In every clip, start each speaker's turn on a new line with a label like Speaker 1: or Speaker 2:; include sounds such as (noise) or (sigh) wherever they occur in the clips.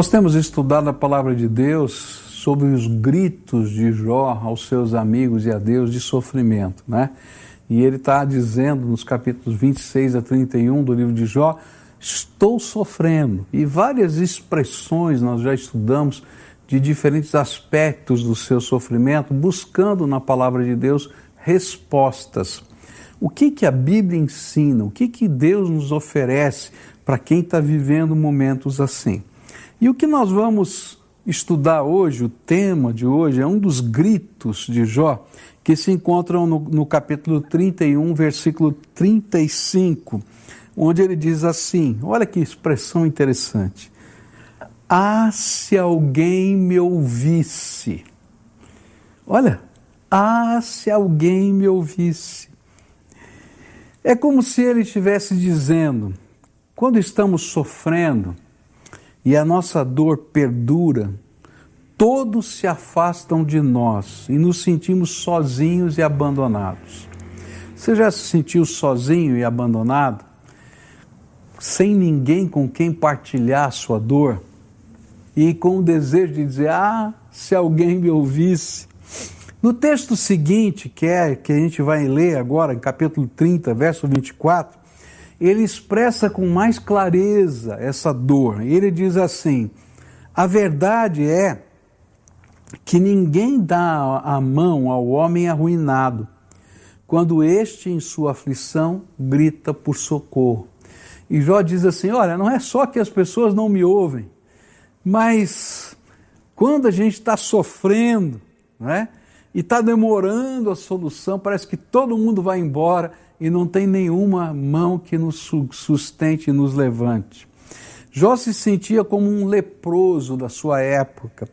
Speaker 1: Nós temos estudado a palavra de Deus sobre os gritos de Jó aos seus amigos e a Deus de sofrimento, né? E ele está dizendo nos capítulos 26 a 31 do livro de Jó: Estou sofrendo. E várias expressões nós já estudamos de diferentes aspectos do seu sofrimento, buscando na palavra de Deus respostas. O que, que a Bíblia ensina? O que, que Deus nos oferece para quem está vivendo momentos assim? E o que nós vamos estudar hoje, o tema de hoje, é um dos gritos de Jó, que se encontram no, no capítulo 31, versículo 35, onde ele diz assim: olha que expressão interessante. Ah, se alguém me ouvisse. Olha, ah, se alguém me ouvisse. É como se ele estivesse dizendo: quando estamos sofrendo e a nossa dor perdura, todos se afastam de nós e nos sentimos sozinhos e abandonados. Você já se sentiu sozinho e abandonado? Sem ninguém com quem partilhar a sua dor? E com o desejo de dizer: Ah, se alguém me ouvisse. No texto seguinte, que é que a gente vai ler agora, em capítulo 30, verso 24, ele expressa com mais clareza essa dor. Ele diz assim: a verdade é que ninguém dá a mão ao homem arruinado, quando este, em sua aflição, grita por socorro. E Jó diz assim: olha, não é só que as pessoas não me ouvem, mas quando a gente está sofrendo, não é? e está demorando a solução, parece que todo mundo vai embora e não tem nenhuma mão que nos sustente e nos levante. Jó se sentia como um leproso da sua época,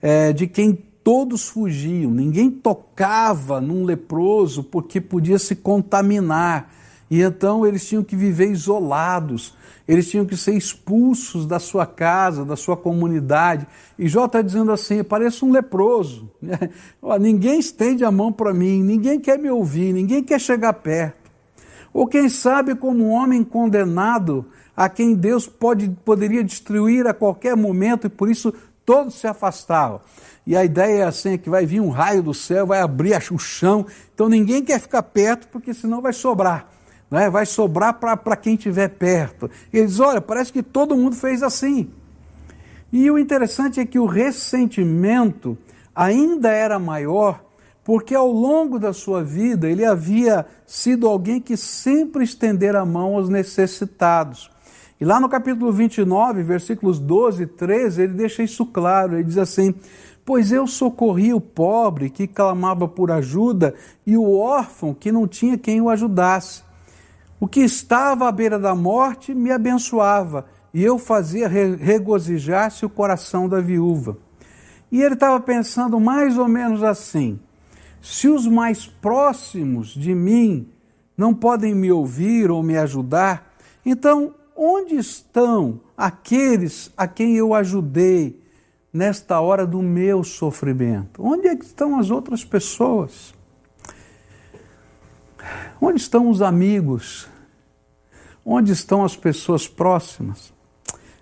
Speaker 1: é, de quem todos fugiam, ninguém tocava num leproso porque podia se contaminar e então eles tinham que viver isolados, eles tinham que ser expulsos da sua casa, da sua comunidade. E Jó está dizendo assim: parece um leproso. ninguém estende a mão para mim, ninguém quer me ouvir, ninguém quer chegar perto. Ou quem sabe, como um homem condenado, a quem Deus pode, poderia destruir a qualquer momento e por isso todos se afastavam. E a ideia é assim, é que vai vir um raio do céu, vai abrir o chão, então ninguém quer ficar perto porque senão vai sobrar né? vai sobrar para quem estiver perto. E eles, olha, parece que todo mundo fez assim. E o interessante é que o ressentimento ainda era maior, porque ao longo da sua vida ele havia sido alguém que sempre estendera a mão aos necessitados. E lá no capítulo 29, versículos 12 e 13, ele deixa isso claro. Ele diz assim: Pois eu socorri o pobre que clamava por ajuda e o órfão que não tinha quem o ajudasse. O que estava à beira da morte me abençoava, e eu fazia regozijar-se o coração da viúva. E ele estava pensando mais ou menos assim: se os mais próximos de mim não podem me ouvir ou me ajudar, então onde estão aqueles a quem eu ajudei nesta hora do meu sofrimento? Onde é estão as outras pessoas? Onde estão os amigos? Onde estão as pessoas próximas?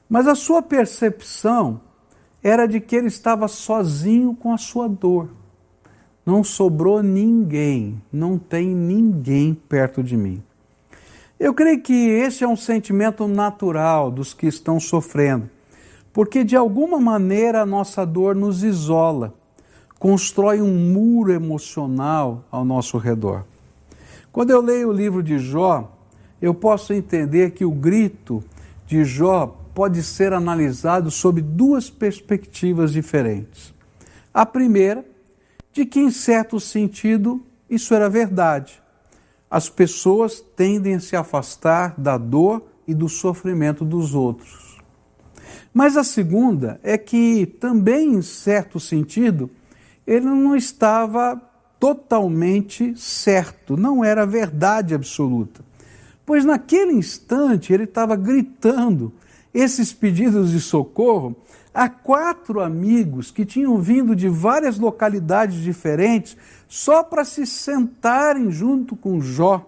Speaker 1: Mas a sua percepção era de que ele estava sozinho com a sua dor. Não sobrou ninguém, não tem ninguém perto de mim. Eu creio que esse é um sentimento natural dos que estão sofrendo, porque de alguma maneira a nossa dor nos isola, constrói um muro emocional ao nosso redor. Quando eu leio o livro de Jó, eu posso entender que o grito de Jó pode ser analisado sob duas perspectivas diferentes. A primeira, de que em certo sentido isso era verdade. As pessoas tendem a se afastar da dor e do sofrimento dos outros. Mas a segunda é que também em certo sentido ele não estava totalmente certo, não era verdade absoluta. Pois naquele instante ele estava gritando esses pedidos de socorro a quatro amigos que tinham vindo de várias localidades diferentes só para se sentarem junto com Jó,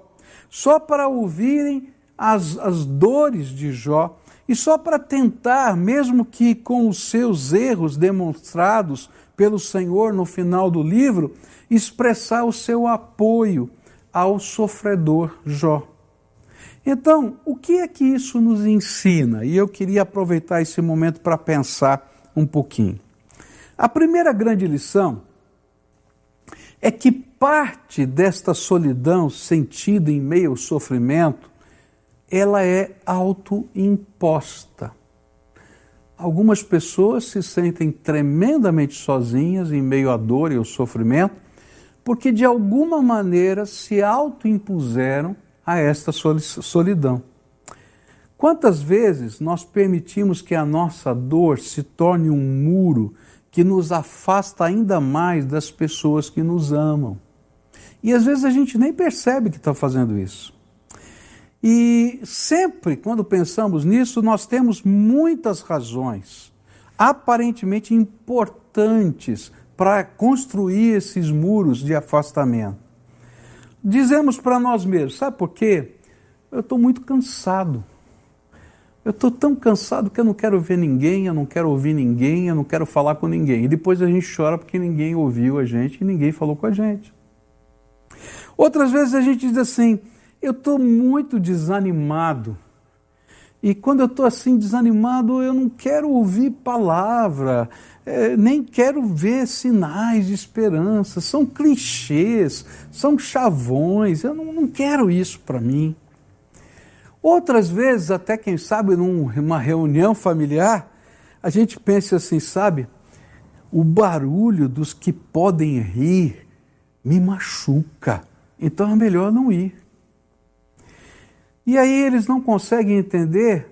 Speaker 1: só para ouvirem as, as dores de Jó e só para tentar, mesmo que com os seus erros demonstrados pelo Senhor no final do livro, expressar o seu apoio ao sofredor Jó. Então, o que é que isso nos ensina? E eu queria aproveitar esse momento para pensar um pouquinho. A primeira grande lição é que parte desta solidão sentida em meio ao sofrimento, ela é autoimposta. Algumas pessoas se sentem tremendamente sozinhas em meio à dor e ao sofrimento, porque de alguma maneira se autoimpuseram a esta solidão. Quantas vezes nós permitimos que a nossa dor se torne um muro que nos afasta ainda mais das pessoas que nos amam? E às vezes a gente nem percebe que está fazendo isso. E sempre, quando pensamos nisso, nós temos muitas razões, aparentemente importantes, para construir esses muros de afastamento. Dizemos para nós mesmos, sabe por quê? Eu estou muito cansado. Eu estou tão cansado que eu não quero ver ninguém, eu não quero ouvir ninguém, eu não quero falar com ninguém. E depois a gente chora porque ninguém ouviu a gente e ninguém falou com a gente. Outras vezes a gente diz assim: eu estou muito desanimado. E quando eu estou assim desanimado, eu não quero ouvir palavra, é, nem quero ver sinais de esperança. São clichês, são chavões. Eu não, não quero isso para mim. Outras vezes, até quem sabe, numa reunião familiar, a gente pensa assim, sabe? O barulho dos que podem rir me machuca, então é melhor não ir. E aí eles não conseguem entender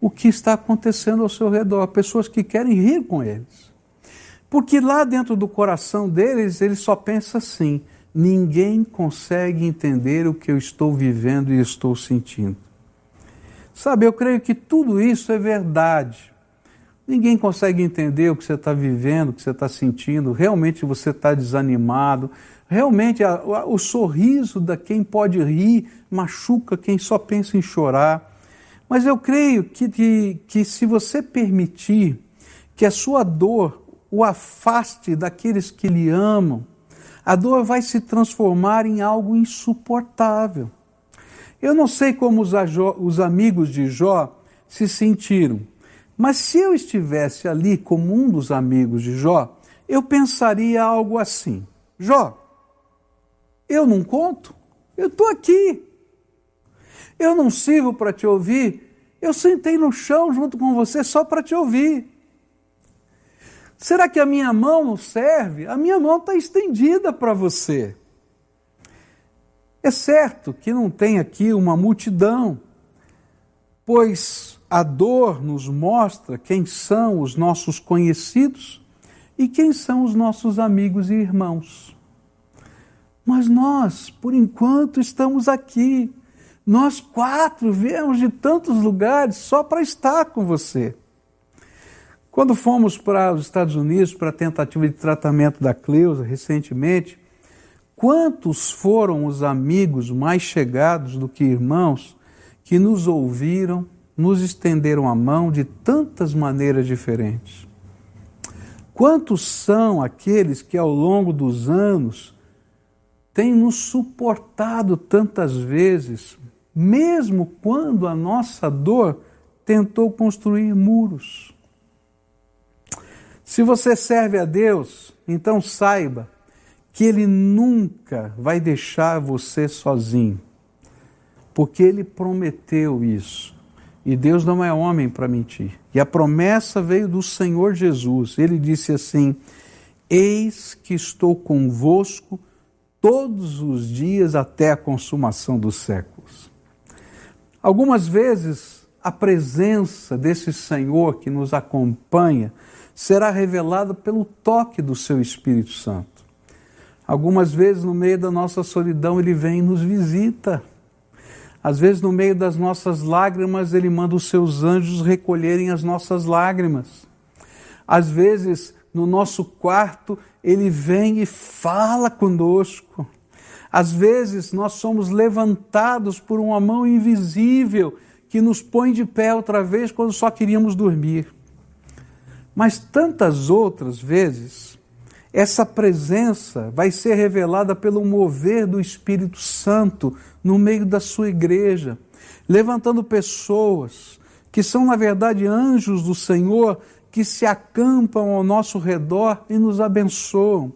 Speaker 1: o que está acontecendo ao seu redor, pessoas que querem rir com eles. Porque lá dentro do coração deles, eles só pensam assim: ninguém consegue entender o que eu estou vivendo e estou sentindo. Sabe, eu creio que tudo isso é verdade. Ninguém consegue entender o que você está vivendo, o que você está sentindo. Realmente você está desanimado, Realmente, a, a, o sorriso da quem pode rir machuca quem só pensa em chorar. Mas eu creio que, que, que se você permitir que a sua dor o afaste daqueles que lhe amam, a dor vai se transformar em algo insuportável. Eu não sei como os, os amigos de Jó se sentiram, mas se eu estivesse ali como um dos amigos de Jó, eu pensaria algo assim: Jó, eu não conto? Eu estou aqui. Eu não sirvo para te ouvir. Eu sentei no chão junto com você só para te ouvir. Será que a minha mão não serve? A minha mão está estendida para você. É certo que não tem aqui uma multidão, pois a dor nos mostra quem são os nossos conhecidos e quem são os nossos amigos e irmãos. Mas nós, por enquanto, estamos aqui. Nós quatro viemos de tantos lugares só para estar com você. Quando fomos para os Estados Unidos para a tentativa de tratamento da Cleusa recentemente, quantos foram os amigos mais chegados do que irmãos que nos ouviram, nos estenderam a mão de tantas maneiras diferentes? Quantos são aqueles que ao longo dos anos tem nos suportado tantas vezes, mesmo quando a nossa dor tentou construir muros. Se você serve a Deus, então saiba que Ele nunca vai deixar você sozinho, porque Ele prometeu isso. E Deus não é homem para mentir. E a promessa veio do Senhor Jesus. Ele disse assim: Eis que estou convosco todos os dias até a consumação dos séculos. Algumas vezes a presença desse Senhor que nos acompanha será revelada pelo toque do seu Espírito Santo. Algumas vezes, no meio da nossa solidão, ele vem e nos visita. Às vezes, no meio das nossas lágrimas, ele manda os seus anjos recolherem as nossas lágrimas. Às vezes, no nosso quarto, ele vem e fala conosco. Às vezes nós somos levantados por uma mão invisível que nos põe de pé outra vez quando só queríamos dormir. Mas tantas outras vezes, essa presença vai ser revelada pelo mover do Espírito Santo no meio da sua igreja, levantando pessoas que são, na verdade, anjos do Senhor que se acampam ao nosso redor e nos abençoam.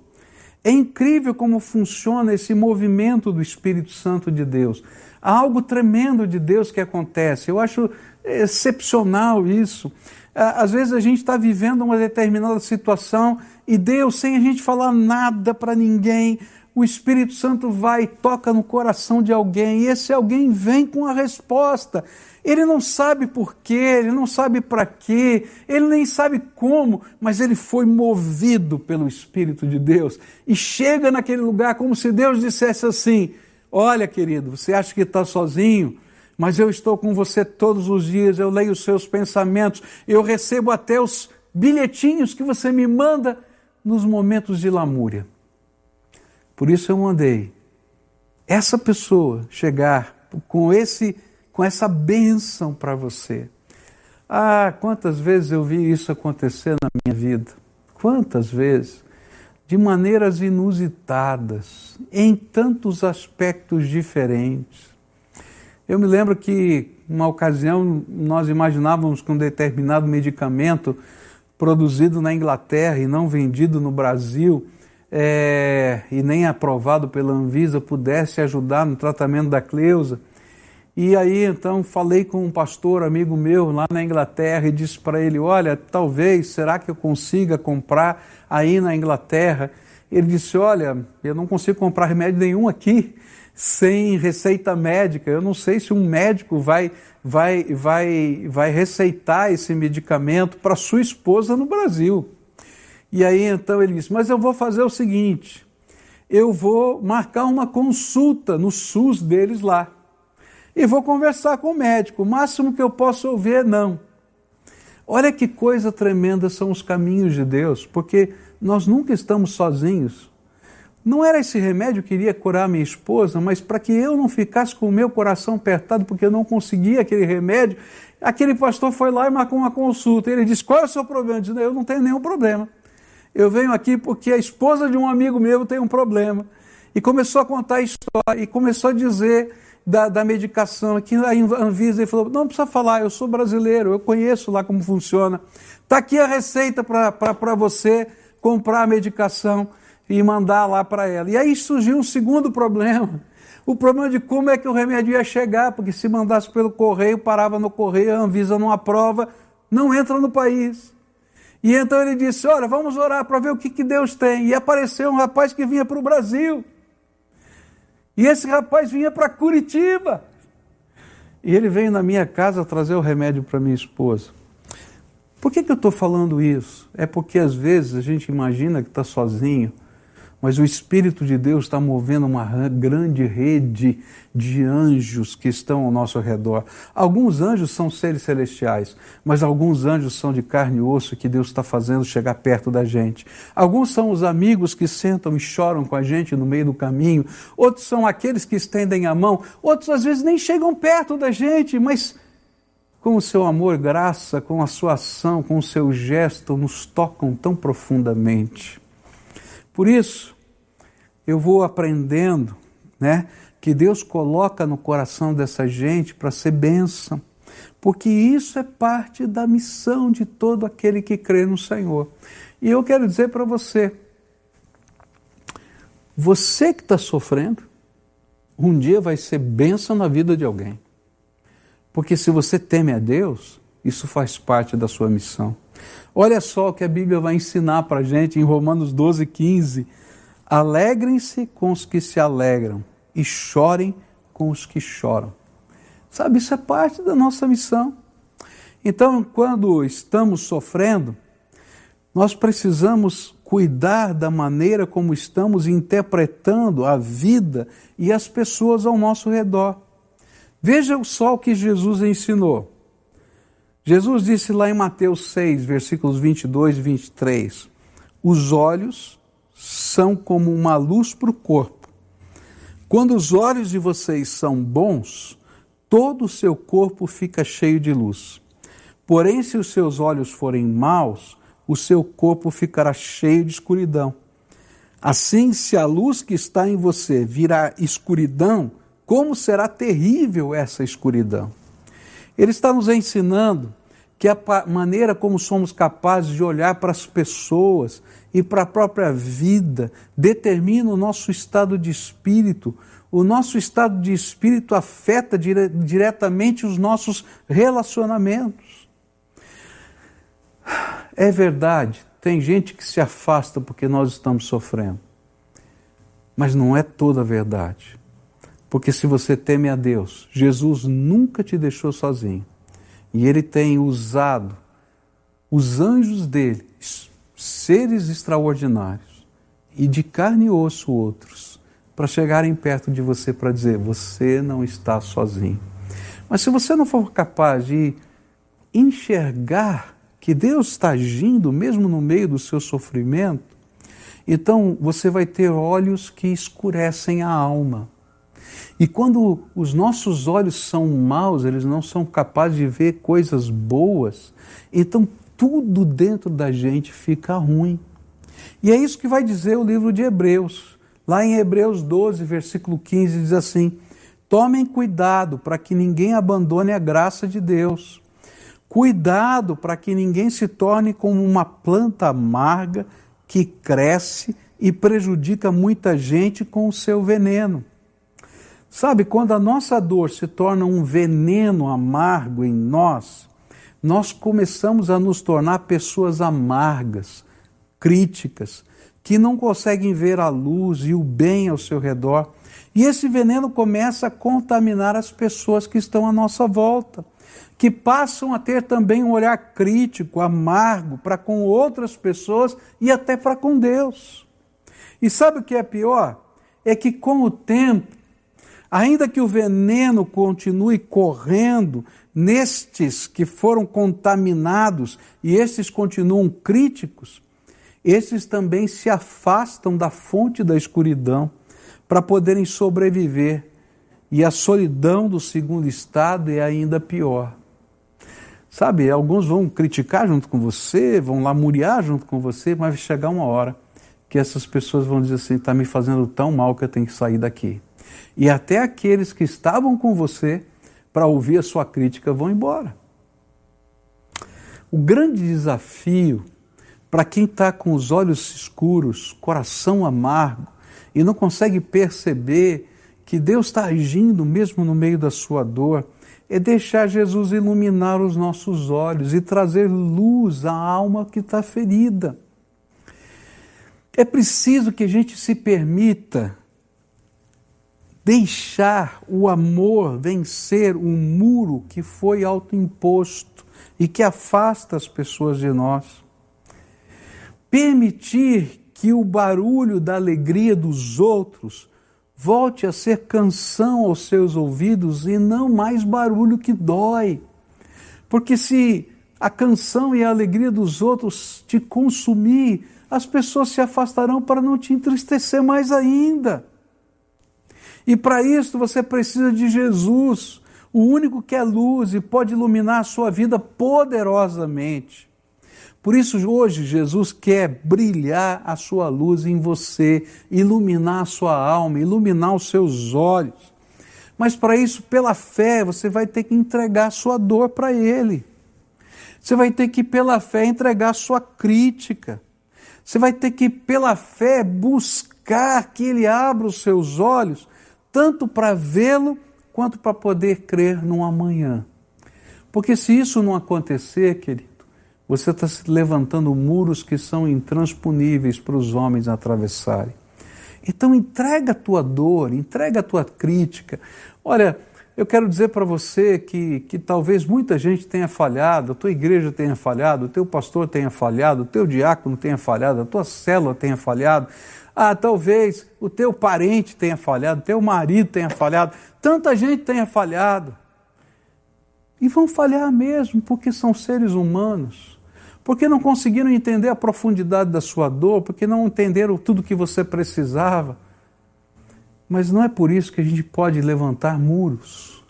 Speaker 1: É incrível como funciona esse movimento do Espírito Santo de Deus. Há algo tremendo de Deus que acontece. Eu acho excepcional isso. Às vezes a gente está vivendo uma determinada situação e Deus, sem a gente falar nada para ninguém, o Espírito Santo vai e toca no coração de alguém e esse alguém vem com a resposta. Ele não sabe por quê, ele não sabe para quê, ele nem sabe como, mas ele foi movido pelo Espírito de Deus e chega naquele lugar como se Deus dissesse assim: Olha, querido, você acha que está sozinho, mas eu estou com você todos os dias, eu leio os seus pensamentos, eu recebo até os bilhetinhos que você me manda nos momentos de lamúria. Por isso eu mandei essa pessoa chegar com esse com essa bênção para você. Ah, quantas vezes eu vi isso acontecer na minha vida? Quantas vezes? De maneiras inusitadas, em tantos aspectos diferentes. Eu me lembro que, uma ocasião, nós imaginávamos que um determinado medicamento produzido na Inglaterra e não vendido no Brasil, é, e nem aprovado pela Anvisa, pudesse ajudar no tratamento da Cleusa. E aí então falei com um pastor amigo meu lá na Inglaterra e disse para ele: Olha, talvez, será que eu consiga comprar aí na Inglaterra? Ele disse: Olha, eu não consigo comprar remédio nenhum aqui sem receita médica. Eu não sei se um médico vai, vai, vai, vai receitar esse medicamento para sua esposa no Brasil. E aí então ele disse: Mas eu vou fazer o seguinte: eu vou marcar uma consulta no SUS deles lá e vou conversar com o médico. O máximo que eu posso ouvir é não. Olha que coisa tremenda são os caminhos de Deus, porque nós nunca estamos sozinhos. Não era esse remédio que iria curar minha esposa, mas para que eu não ficasse com o meu coração apertado porque eu não conseguia aquele remédio, aquele pastor foi lá e marcou uma consulta. Ele disse: Qual é o seu problema? Eu disse: Eu não tenho nenhum problema. Eu venho aqui porque a esposa de um amigo meu tem um problema. E começou a contar a história, e começou a dizer da, da medicação, que a Anvisa falou, não precisa falar, eu sou brasileiro, eu conheço lá como funciona. Está aqui a receita para você comprar a medicação e mandar lá para ela. E aí surgiu um segundo problema. O problema de como é que o remédio ia chegar, porque se mandasse pelo correio, parava no correio, a Anvisa não aprova, não entra no país. E então ele disse: Olha, vamos orar para ver o que, que Deus tem. E apareceu um rapaz que vinha para o Brasil. E esse rapaz vinha para Curitiba. E ele veio na minha casa trazer o remédio para minha esposa. Por que, que eu estou falando isso? É porque às vezes a gente imagina que está sozinho, mas o Espírito de Deus está movendo uma grande rede de anjos que estão ao nosso redor. Alguns anjos são seres celestiais, mas alguns anjos são de carne e osso que Deus está fazendo chegar perto da gente. Alguns são os amigos que sentam e choram com a gente no meio do caminho, outros são aqueles que estendem a mão, outros às vezes nem chegam perto da gente, mas com o seu amor, graça, com a sua ação, com o seu gesto, nos tocam tão profundamente. Por isso, eu vou aprendendo, né, que Deus coloca no coração dessa gente para ser bênção, porque isso é parte da missão de todo aquele que crê no Senhor. E eu quero dizer para você, você que está sofrendo, um dia vai ser bênção na vida de alguém. Porque se você teme a Deus, isso faz parte da sua missão. Olha só o que a Bíblia vai ensinar para a gente em Romanos 12, 15. Alegrem-se com os que se alegram e chorem com os que choram. Sabe, isso é parte da nossa missão. Então, quando estamos sofrendo, nós precisamos cuidar da maneira como estamos interpretando a vida e as pessoas ao nosso redor. Veja só o que Jesus ensinou. Jesus disse lá em Mateus 6, versículos 22 e 23: Os olhos são como uma luz para o corpo. Quando os olhos de vocês são bons, todo o seu corpo fica cheio de luz. Porém, se os seus olhos forem maus, o seu corpo ficará cheio de escuridão. Assim, se a luz que está em você virar escuridão, como será terrível essa escuridão? Ele está nos ensinando que a maneira como somos capazes de olhar para as pessoas e para a própria vida determina o nosso estado de espírito. O nosso estado de espírito afeta dire diretamente os nossos relacionamentos. É verdade, tem gente que se afasta porque nós estamos sofrendo. Mas não é toda a verdade. Porque se você teme a Deus, Jesus nunca te deixou sozinho. E ele tem usado os anjos dele, seres extraordinários, e de carne e osso outros, para chegarem perto de você para dizer: você não está sozinho. Mas se você não for capaz de enxergar que Deus está agindo mesmo no meio do seu sofrimento, então você vai ter olhos que escurecem a alma. E quando os nossos olhos são maus, eles não são capazes de ver coisas boas, então tudo dentro da gente fica ruim. E é isso que vai dizer o livro de Hebreus. Lá em Hebreus 12, versículo 15, diz assim: Tomem cuidado para que ninguém abandone a graça de Deus Cuidado para que ninguém se torne como uma planta amarga que cresce e prejudica muita gente com o seu veneno. Sabe, quando a nossa dor se torna um veneno amargo em nós, nós começamos a nos tornar pessoas amargas, críticas, que não conseguem ver a luz e o bem ao seu redor. E esse veneno começa a contaminar as pessoas que estão à nossa volta que passam a ter também um olhar crítico, amargo para com outras pessoas e até para com Deus. E sabe o que é pior? É que com o tempo, ainda que o veneno continue correndo nestes que foram contaminados e esses continuam críticos, esses também se afastam da fonte da escuridão para poderem sobreviver. E a solidão do segundo estado é ainda pior. Sabe, alguns vão criticar junto com você, vão lamuriar junto com você, mas vai chegar uma hora que essas pessoas vão dizer assim: está me fazendo tão mal que eu tenho que sair daqui. E até aqueles que estavam com você para ouvir a sua crítica vão embora. O grande desafio para quem está com os olhos escuros, coração amargo e não consegue perceber que Deus está agindo mesmo no meio da sua dor, é deixar Jesus iluminar os nossos olhos e trazer luz à alma que está ferida. É preciso que a gente se permita deixar o amor vencer o muro que foi autoimposto e que afasta as pessoas de nós. Permitir que o barulho da alegria dos outros volte a ser canção aos seus ouvidos e não mais barulho que dói. Porque se a canção e a alegria dos outros te consumir, as pessoas se afastarão para não te entristecer mais ainda. E para isso você precisa de Jesus, o único que é luz e pode iluminar a sua vida poderosamente. Por isso, hoje, Jesus quer brilhar a sua luz em você, iluminar a sua alma, iluminar os seus olhos. Mas para isso, pela fé, você vai ter que entregar a sua dor para Ele. Você vai ter que, pela fé, entregar a sua crítica. Você vai ter que, pela fé, buscar que Ele abra os seus olhos, tanto para vê-lo quanto para poder crer no amanhã. Porque se isso não acontecer, querido, você está se levantando muros que são intransponíveis para os homens atravessarem. Então entrega a tua dor, entrega a tua crítica. Olha, eu quero dizer para você que, que talvez muita gente tenha falhado, a tua igreja tenha falhado, o teu pastor tenha falhado, o teu diácono tenha falhado, a tua célula tenha falhado, ah, talvez o teu parente tenha falhado, o teu marido tenha falhado, tanta gente tenha falhado. E vão falhar mesmo, porque são seres humanos porque não conseguiram entender a profundidade da sua dor, porque não entenderam tudo que você precisava. Mas não é por isso que a gente pode levantar muros.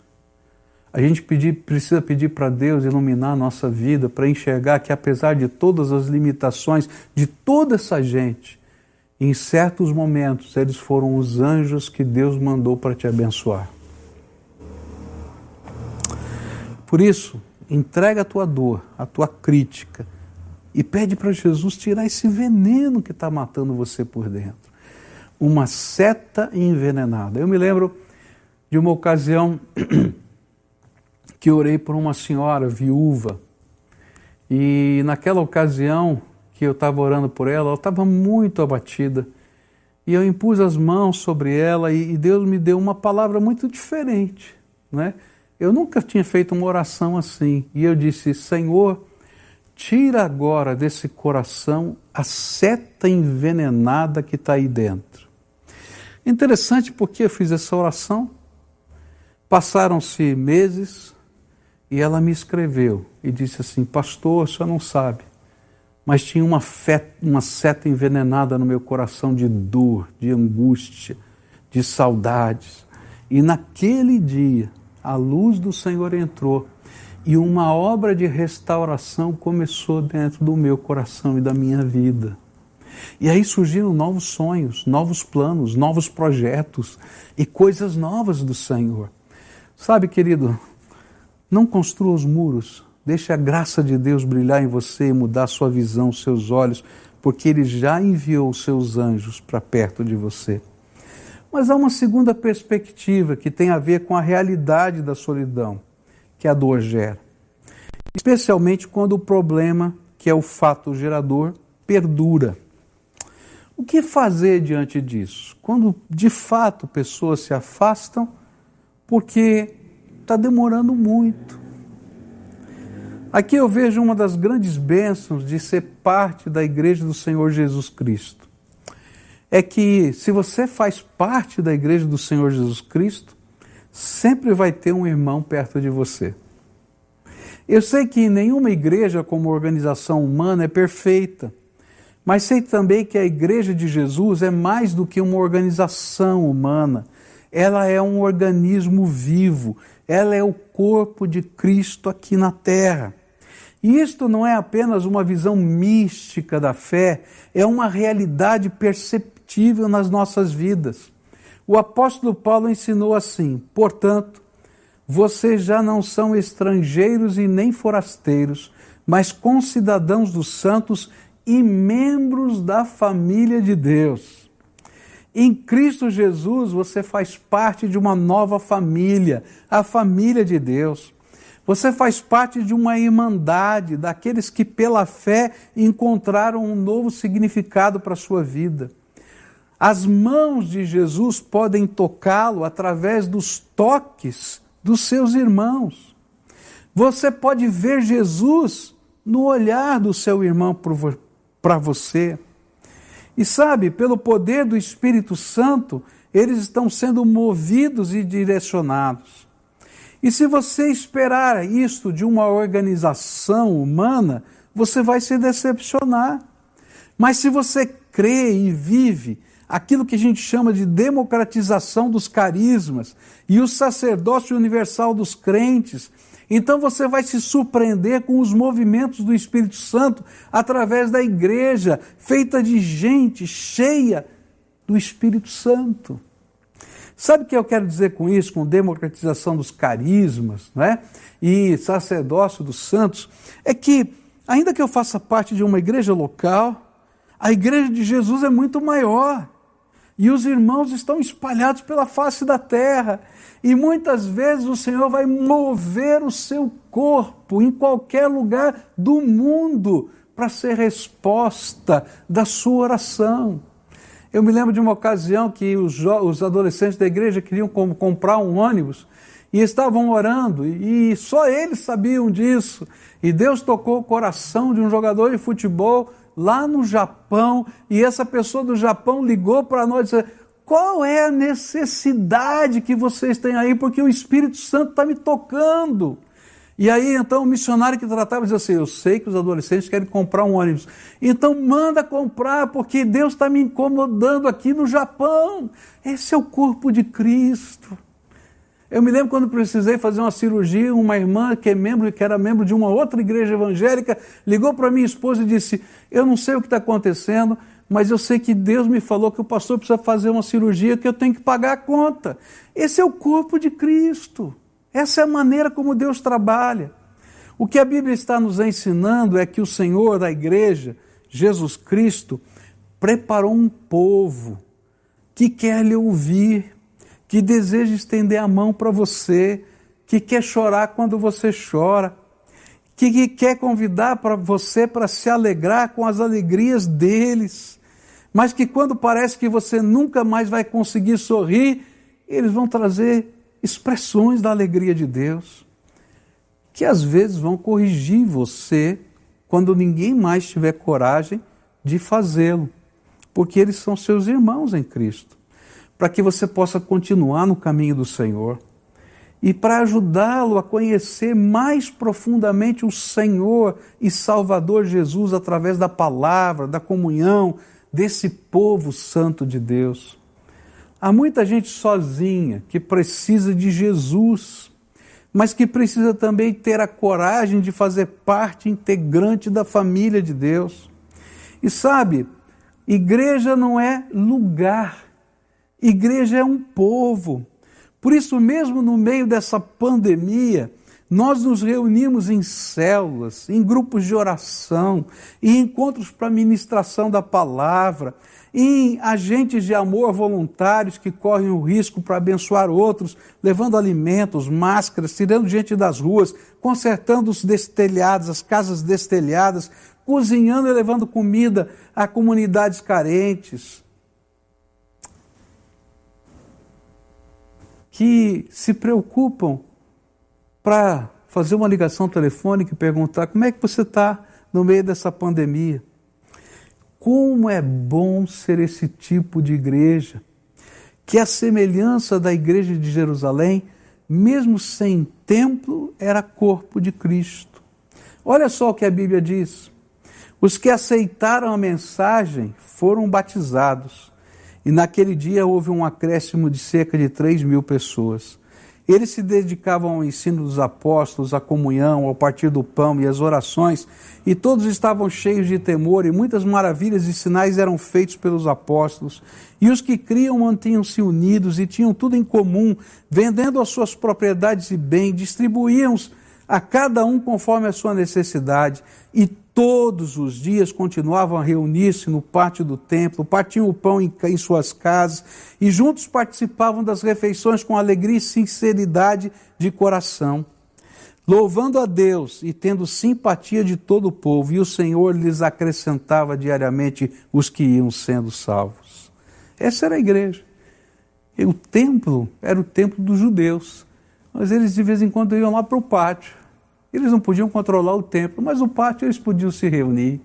Speaker 1: A gente pedir, precisa pedir para Deus iluminar a nossa vida, para enxergar que apesar de todas as limitações de toda essa gente, em certos momentos eles foram os anjos que Deus mandou para te abençoar. Por isso, entrega a tua dor, a tua crítica e pede para Jesus tirar esse veneno que está matando você por dentro. Uma seta envenenada. Eu me lembro de uma ocasião (clears throat) que orei por uma senhora viúva e naquela ocasião que eu estava orando por ela, ela estava muito abatida. E eu impus as mãos sobre ela e Deus me deu uma palavra muito diferente, né? Eu nunca tinha feito uma oração assim. E eu disse: Senhor, tira agora desse coração a seta envenenada que está aí dentro. Interessante porque eu fiz essa oração, passaram-se meses e ela me escreveu e disse assim: Pastor, o não sabe, mas tinha uma, uma seta envenenada no meu coração de dor, de angústia, de saudades. E naquele dia, a luz do Senhor entrou e uma obra de restauração começou dentro do meu coração e da minha vida. E aí surgiram novos sonhos, novos planos, novos projetos e coisas novas do Senhor. Sabe, querido, não construa os muros, deixe a graça de Deus brilhar em você e mudar sua visão, seus olhos, porque Ele já enviou seus anjos para perto de você. Mas há uma segunda perspectiva que tem a ver com a realidade da solidão que a dor gera. Especialmente quando o problema, que é o fato gerador, perdura. O que fazer diante disso? Quando de fato pessoas se afastam porque está demorando muito. Aqui eu vejo uma das grandes bênçãos de ser parte da Igreja do Senhor Jesus Cristo é que se você faz parte da igreja do Senhor Jesus Cristo, sempre vai ter um irmão perto de você. Eu sei que nenhuma igreja como organização humana é perfeita, mas sei também que a igreja de Jesus é mais do que uma organização humana. Ela é um organismo vivo, ela é o corpo de Cristo aqui na terra. E isto não é apenas uma visão mística da fé, é uma realidade perceptível nas nossas vidas. O apóstolo Paulo ensinou assim: portanto, vocês já não são estrangeiros e nem forasteiros, mas concidadãos dos santos e membros da família de Deus. Em Cristo Jesus você faz parte de uma nova família, a família de Deus. Você faz parte de uma irmandade daqueles que, pela fé, encontraram um novo significado para a sua vida. As mãos de Jesus podem tocá-lo através dos toques dos seus irmãos. Você pode ver Jesus no olhar do seu irmão para você. E sabe, pelo poder do Espírito Santo, eles estão sendo movidos e direcionados. E se você esperar isto de uma organização humana, você vai se decepcionar. Mas se você crê e vive aquilo que a gente chama de democratização dos carismas e o sacerdócio universal dos crentes. Então você vai se surpreender com os movimentos do Espírito Santo através da igreja, feita de gente cheia do Espírito Santo. Sabe o que eu quero dizer com isso, com democratização dos carismas né? e sacerdócio dos santos? É que, ainda que eu faça parte de uma igreja local, a igreja de Jesus é muito maior. E os irmãos estão espalhados pela face da terra. E muitas vezes o Senhor vai mover o seu corpo em qualquer lugar do mundo para ser resposta da sua oração. Eu me lembro de uma ocasião que os, os adolescentes da igreja queriam comprar um ônibus e estavam orando, e só eles sabiam disso. E Deus tocou o coração de um jogador de futebol lá no Japão, e essa pessoa do Japão ligou para nós e disse: qual é a necessidade que vocês têm aí? Porque o Espírito Santo está me tocando. E aí, então, o missionário que tratava dizia assim: Eu sei que os adolescentes querem comprar um ônibus. Então, manda comprar, porque Deus está me incomodando aqui no Japão. Esse é o corpo de Cristo. Eu me lembro quando precisei fazer uma cirurgia, uma irmã que é membro, que era membro de uma outra igreja evangélica, ligou para minha esposa e disse: Eu não sei o que está acontecendo, mas eu sei que Deus me falou que o pastor precisa fazer uma cirurgia que eu tenho que pagar a conta. Esse é o corpo de Cristo. Essa é a maneira como Deus trabalha. O que a Bíblia está nos ensinando é que o Senhor da igreja, Jesus Cristo, preparou um povo que quer lhe ouvir, que deseja estender a mão para você, que quer chorar quando você chora, que quer convidar para você para se alegrar com as alegrias deles, mas que quando parece que você nunca mais vai conseguir sorrir, eles vão trazer expressões da alegria de Deus, que às vezes vão corrigir você quando ninguém mais tiver coragem de fazê-lo, porque eles são seus irmãos em Cristo, para que você possa continuar no caminho do Senhor e para ajudá-lo a conhecer mais profundamente o Senhor e Salvador Jesus através da palavra, da comunhão desse povo santo de Deus. Há muita gente sozinha que precisa de Jesus, mas que precisa também ter a coragem de fazer parte integrante da família de Deus. E sabe, igreja não é lugar, igreja é um povo. Por isso mesmo, no meio dessa pandemia, nós nos reunimos em células, em grupos de oração, em encontros para ministração da palavra, em agentes de amor voluntários que correm o risco para abençoar outros, levando alimentos, máscaras, tirando gente das ruas, consertando os destelhados, as casas destelhadas, cozinhando e levando comida a comunidades carentes. Que se preocupam para fazer uma ligação telefônica e perguntar como é que você está no meio dessa pandemia. Como é bom ser esse tipo de igreja, que a semelhança da igreja de Jerusalém, mesmo sem templo, era corpo de Cristo. Olha só o que a Bíblia diz. Os que aceitaram a mensagem foram batizados, e naquele dia houve um acréscimo de cerca de 3 mil pessoas. Eles se dedicavam ao ensino dos apóstolos, à comunhão, ao partir do pão e às orações, e todos estavam cheios de temor, e muitas maravilhas e sinais eram feitos pelos apóstolos. E os que criam mantinham-se unidos e tinham tudo em comum, vendendo as suas propriedades e bens, distribuíam-os a cada um conforme a sua necessidade, e todos os dias continuavam a reunir-se no pátio do templo, partiam o pão em, em, suas casas e juntos participavam das refeições com alegria e sinceridade de coração, louvando a Deus e tendo simpatia de todo o povo, e o Senhor lhes acrescentava diariamente os que iam sendo salvos. Essa era a igreja. E o templo era o templo dos judeus, mas eles de vez em quando iam lá para o pátio eles não podiam controlar o templo, mas o pátio eles podiam se reunir.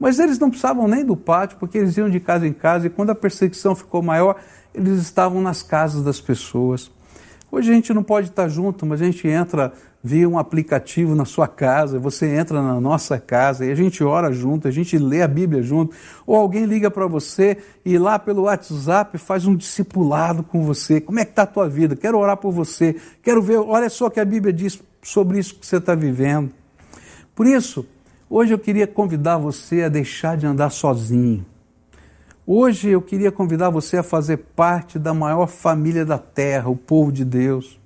Speaker 1: Mas eles não precisavam nem do pátio, porque eles iam de casa em casa e quando a perseguição ficou maior, eles estavam nas casas das pessoas. Hoje a gente não pode estar junto, mas a gente entra via um aplicativo na sua casa, você entra na nossa casa e a gente ora junto, a gente lê a Bíblia junto, ou alguém liga para você e lá pelo WhatsApp faz um discipulado com você. Como é que está a tua vida? Quero orar por você, quero ver, olha só o que a Bíblia diz sobre isso que você está vivendo. Por isso, hoje eu queria convidar você a deixar de andar sozinho. Hoje eu queria convidar você a fazer parte da maior família da terra, o povo de Deus.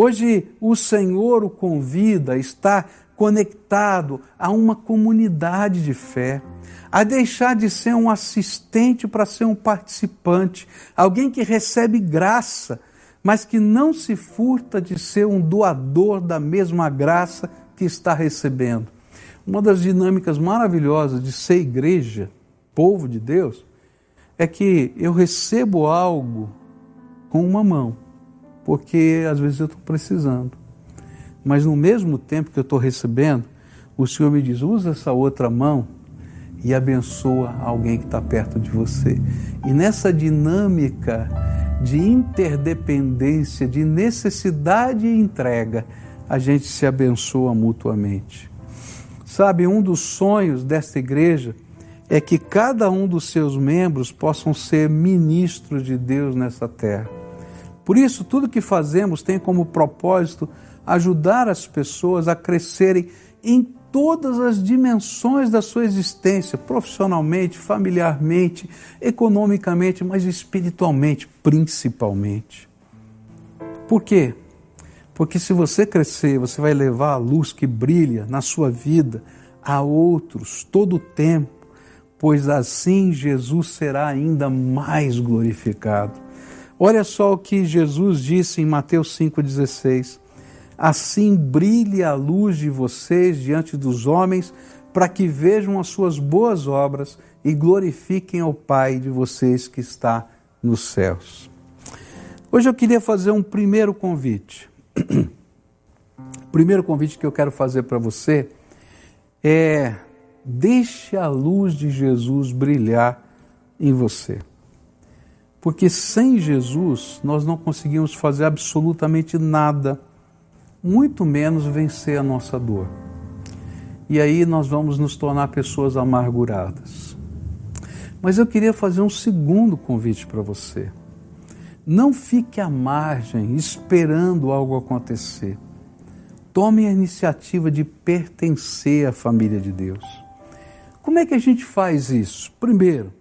Speaker 1: Hoje o Senhor o convida a estar conectado a uma comunidade de fé, a deixar de ser um assistente para ser um participante, alguém que recebe graça, mas que não se furta de ser um doador da mesma graça que está recebendo. Uma das dinâmicas maravilhosas de ser igreja, povo de Deus, é que eu recebo algo com uma mão porque às vezes eu estou precisando. Mas no mesmo tempo que eu estou recebendo, o Senhor me diz: usa essa outra mão e abençoa alguém que está perto de você. E nessa dinâmica de interdependência, de necessidade e entrega, a gente se abençoa mutuamente. Sabe, um dos sonhos desta igreja é que cada um dos seus membros possam ser ministros de Deus nessa terra Por isso, tudo que fazemos tem como propósito ajudar as pessoas a crescerem em todas as dimensões da sua existência, profissionalmente, familiarmente, economicamente, mas espiritualmente, principalmente. Por quê? Porque se você crescer, você vai levar a luz que brilha na sua vida a outros todo o tempo, pois assim Jesus será ainda mais glorificado. Olha só o que Jesus disse em Mateus 5,16. Assim brilhe a luz de vocês diante dos homens, para que vejam as suas boas obras e glorifiquem ao Pai de vocês que está nos céus. Hoje eu queria fazer um primeiro convite. O (clears throat) primeiro convite que eu quero fazer para você é deixe a luz de Jesus brilhar em você. Porque sem Jesus nós não conseguimos fazer absolutamente nada, muito menos vencer a nossa dor. E aí nós vamos nos tornar pessoas amarguradas. Mas eu queria fazer um segundo convite para você. Não fique à margem esperando algo acontecer. Tome a iniciativa de pertencer à família de Deus. Como é que a gente faz isso? Primeiro,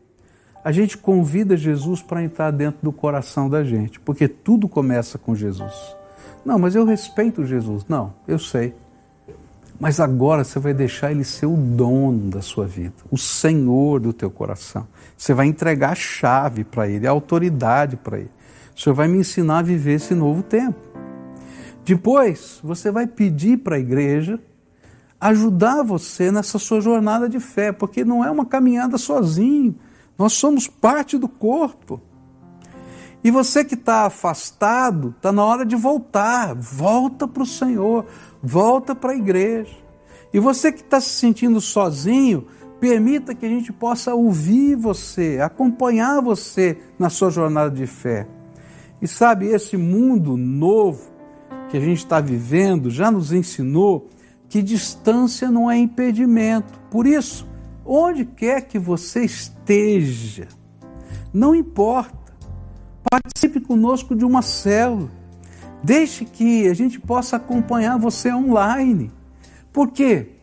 Speaker 1: a gente convida Jesus para entrar dentro do coração da gente, porque tudo começa com Jesus. Não, mas eu respeito Jesus. Não, eu sei. Mas agora você vai deixar ele ser o dono da sua vida, o Senhor do teu coração. Você vai entregar a chave para ele, a autoridade para ele. O Senhor vai me ensinar a viver esse novo tempo. Depois, você vai pedir para a igreja ajudar você nessa sua jornada de fé, porque não é uma caminhada sozinho. Nós somos parte do corpo. E você que está afastado, está na hora de voltar. Volta para o Senhor, volta para a igreja. E você que está se sentindo sozinho, permita que a gente possa ouvir você, acompanhar você na sua jornada de fé. E sabe, esse mundo novo que a gente está vivendo já nos ensinou que distância não é impedimento. Por isso, onde quer que você esteja, não importa, participe conosco de uma célula. Deixe que a gente possa acompanhar você online. Por quê?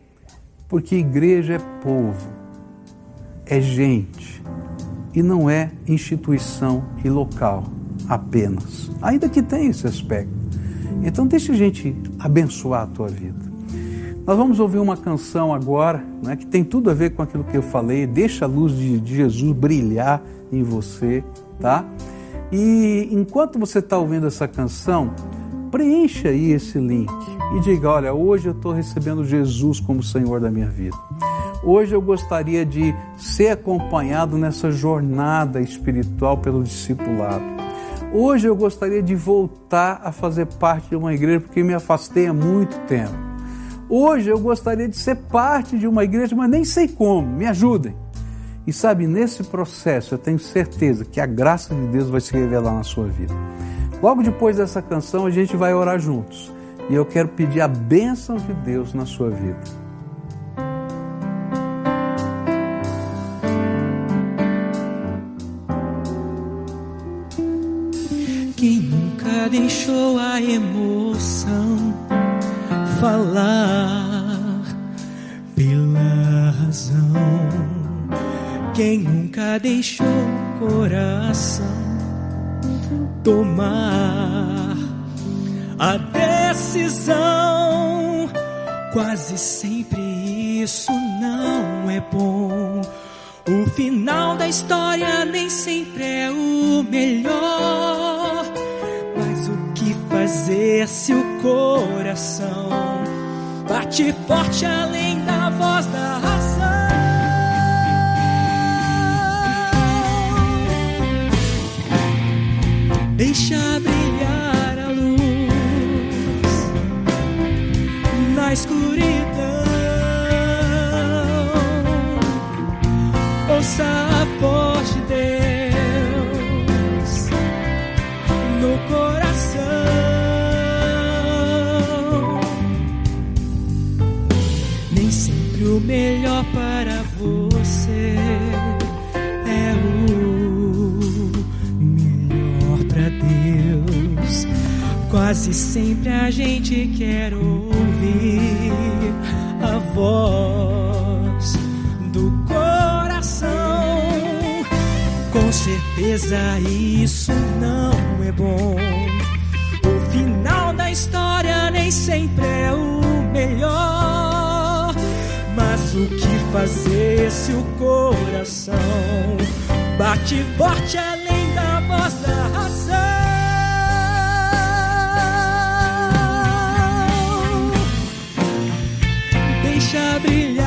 Speaker 1: Porque igreja é povo, é gente e não é instituição e local apenas, ainda que tenha esse aspecto. Então, deixa a gente abençoar a tua vida. Nós vamos ouvir uma canção agora, né, que tem tudo a ver com aquilo que eu falei. Deixa a luz de, de Jesus brilhar em você, tá? E enquanto você está ouvindo essa canção, preencha aí esse link e diga: olha, hoje eu estou recebendo Jesus como Senhor da minha vida. Hoje eu gostaria de ser acompanhado nessa jornada espiritual pelo discipulado. Hoje eu gostaria de voltar a fazer parte de uma igreja porque me afastei há muito tempo. Hoje eu gostaria de ser parte de uma igreja, mas nem sei como. Me ajudem. E sabe, nesse processo eu tenho certeza que a graça de Deus vai se revelar na sua vida. Logo depois dessa canção a gente vai orar juntos. E eu quero pedir a bênção de Deus na sua vida.
Speaker 2: deixou a emoção falar pela razão. Quem nunca deixou o coração tomar a decisão? Quase sempre isso não é bom. O final da história nem sempre é o melhor se o coração bate forte além da voz da razão? Deixa brilhar a luz na escuridão. Quase sempre a gente quer ouvir a voz do coração. Com certeza isso não é bom. O final da história nem sempre é o melhor. Mas o que fazer se o coração bate forte além deixa brilhar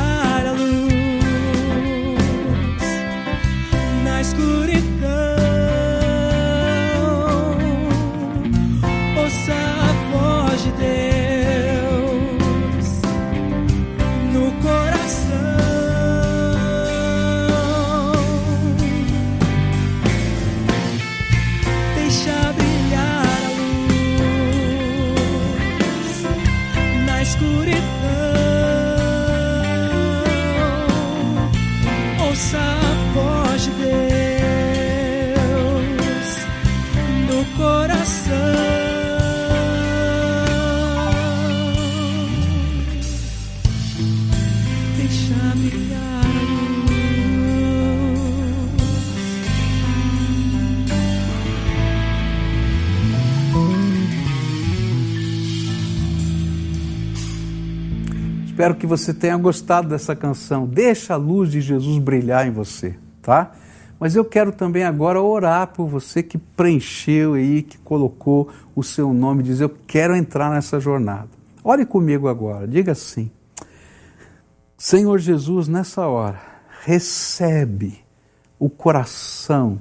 Speaker 1: Espero que você tenha gostado dessa canção. Deixa a luz de Jesus brilhar em você, tá? Mas eu quero também agora orar por você que preencheu aí, que colocou o seu nome, diz eu quero entrar nessa jornada. Ore comigo agora, diga assim: Senhor Jesus, nessa hora, recebe o coração,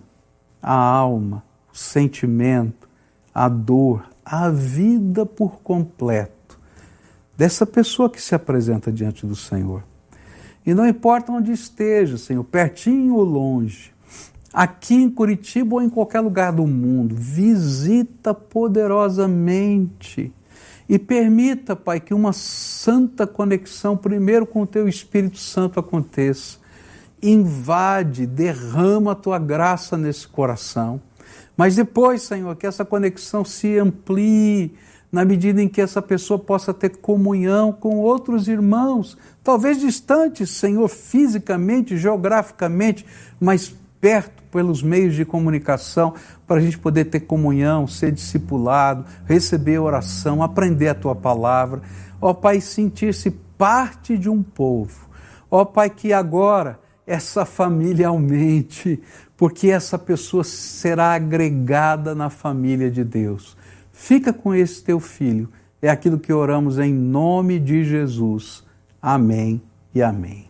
Speaker 1: a alma, o sentimento, a dor, a vida por completo dessa pessoa que se apresenta diante do Senhor. E não importa onde esteja, Senhor, pertinho ou longe, aqui em Curitiba ou em qualquer lugar do mundo, visita poderosamente e permita, Pai, que uma santa conexão primeiro com o Teu Espírito Santo aconteça. Invade, derrama a Tua graça nesse coração. Mas depois, Senhor, que essa conexão se amplie na medida em que essa pessoa possa ter comunhão com outros irmãos, talvez distantes, Senhor, fisicamente, geograficamente, mas perto pelos meios de comunicação, para a gente poder ter comunhão, ser discipulado, receber oração, aprender a tua palavra. Ó Pai, sentir-se parte de um povo. Ó Pai, que agora essa família aumente, porque essa pessoa será agregada na família de Deus. Fica com esse teu filho. É aquilo que oramos em nome de Jesus. Amém e amém.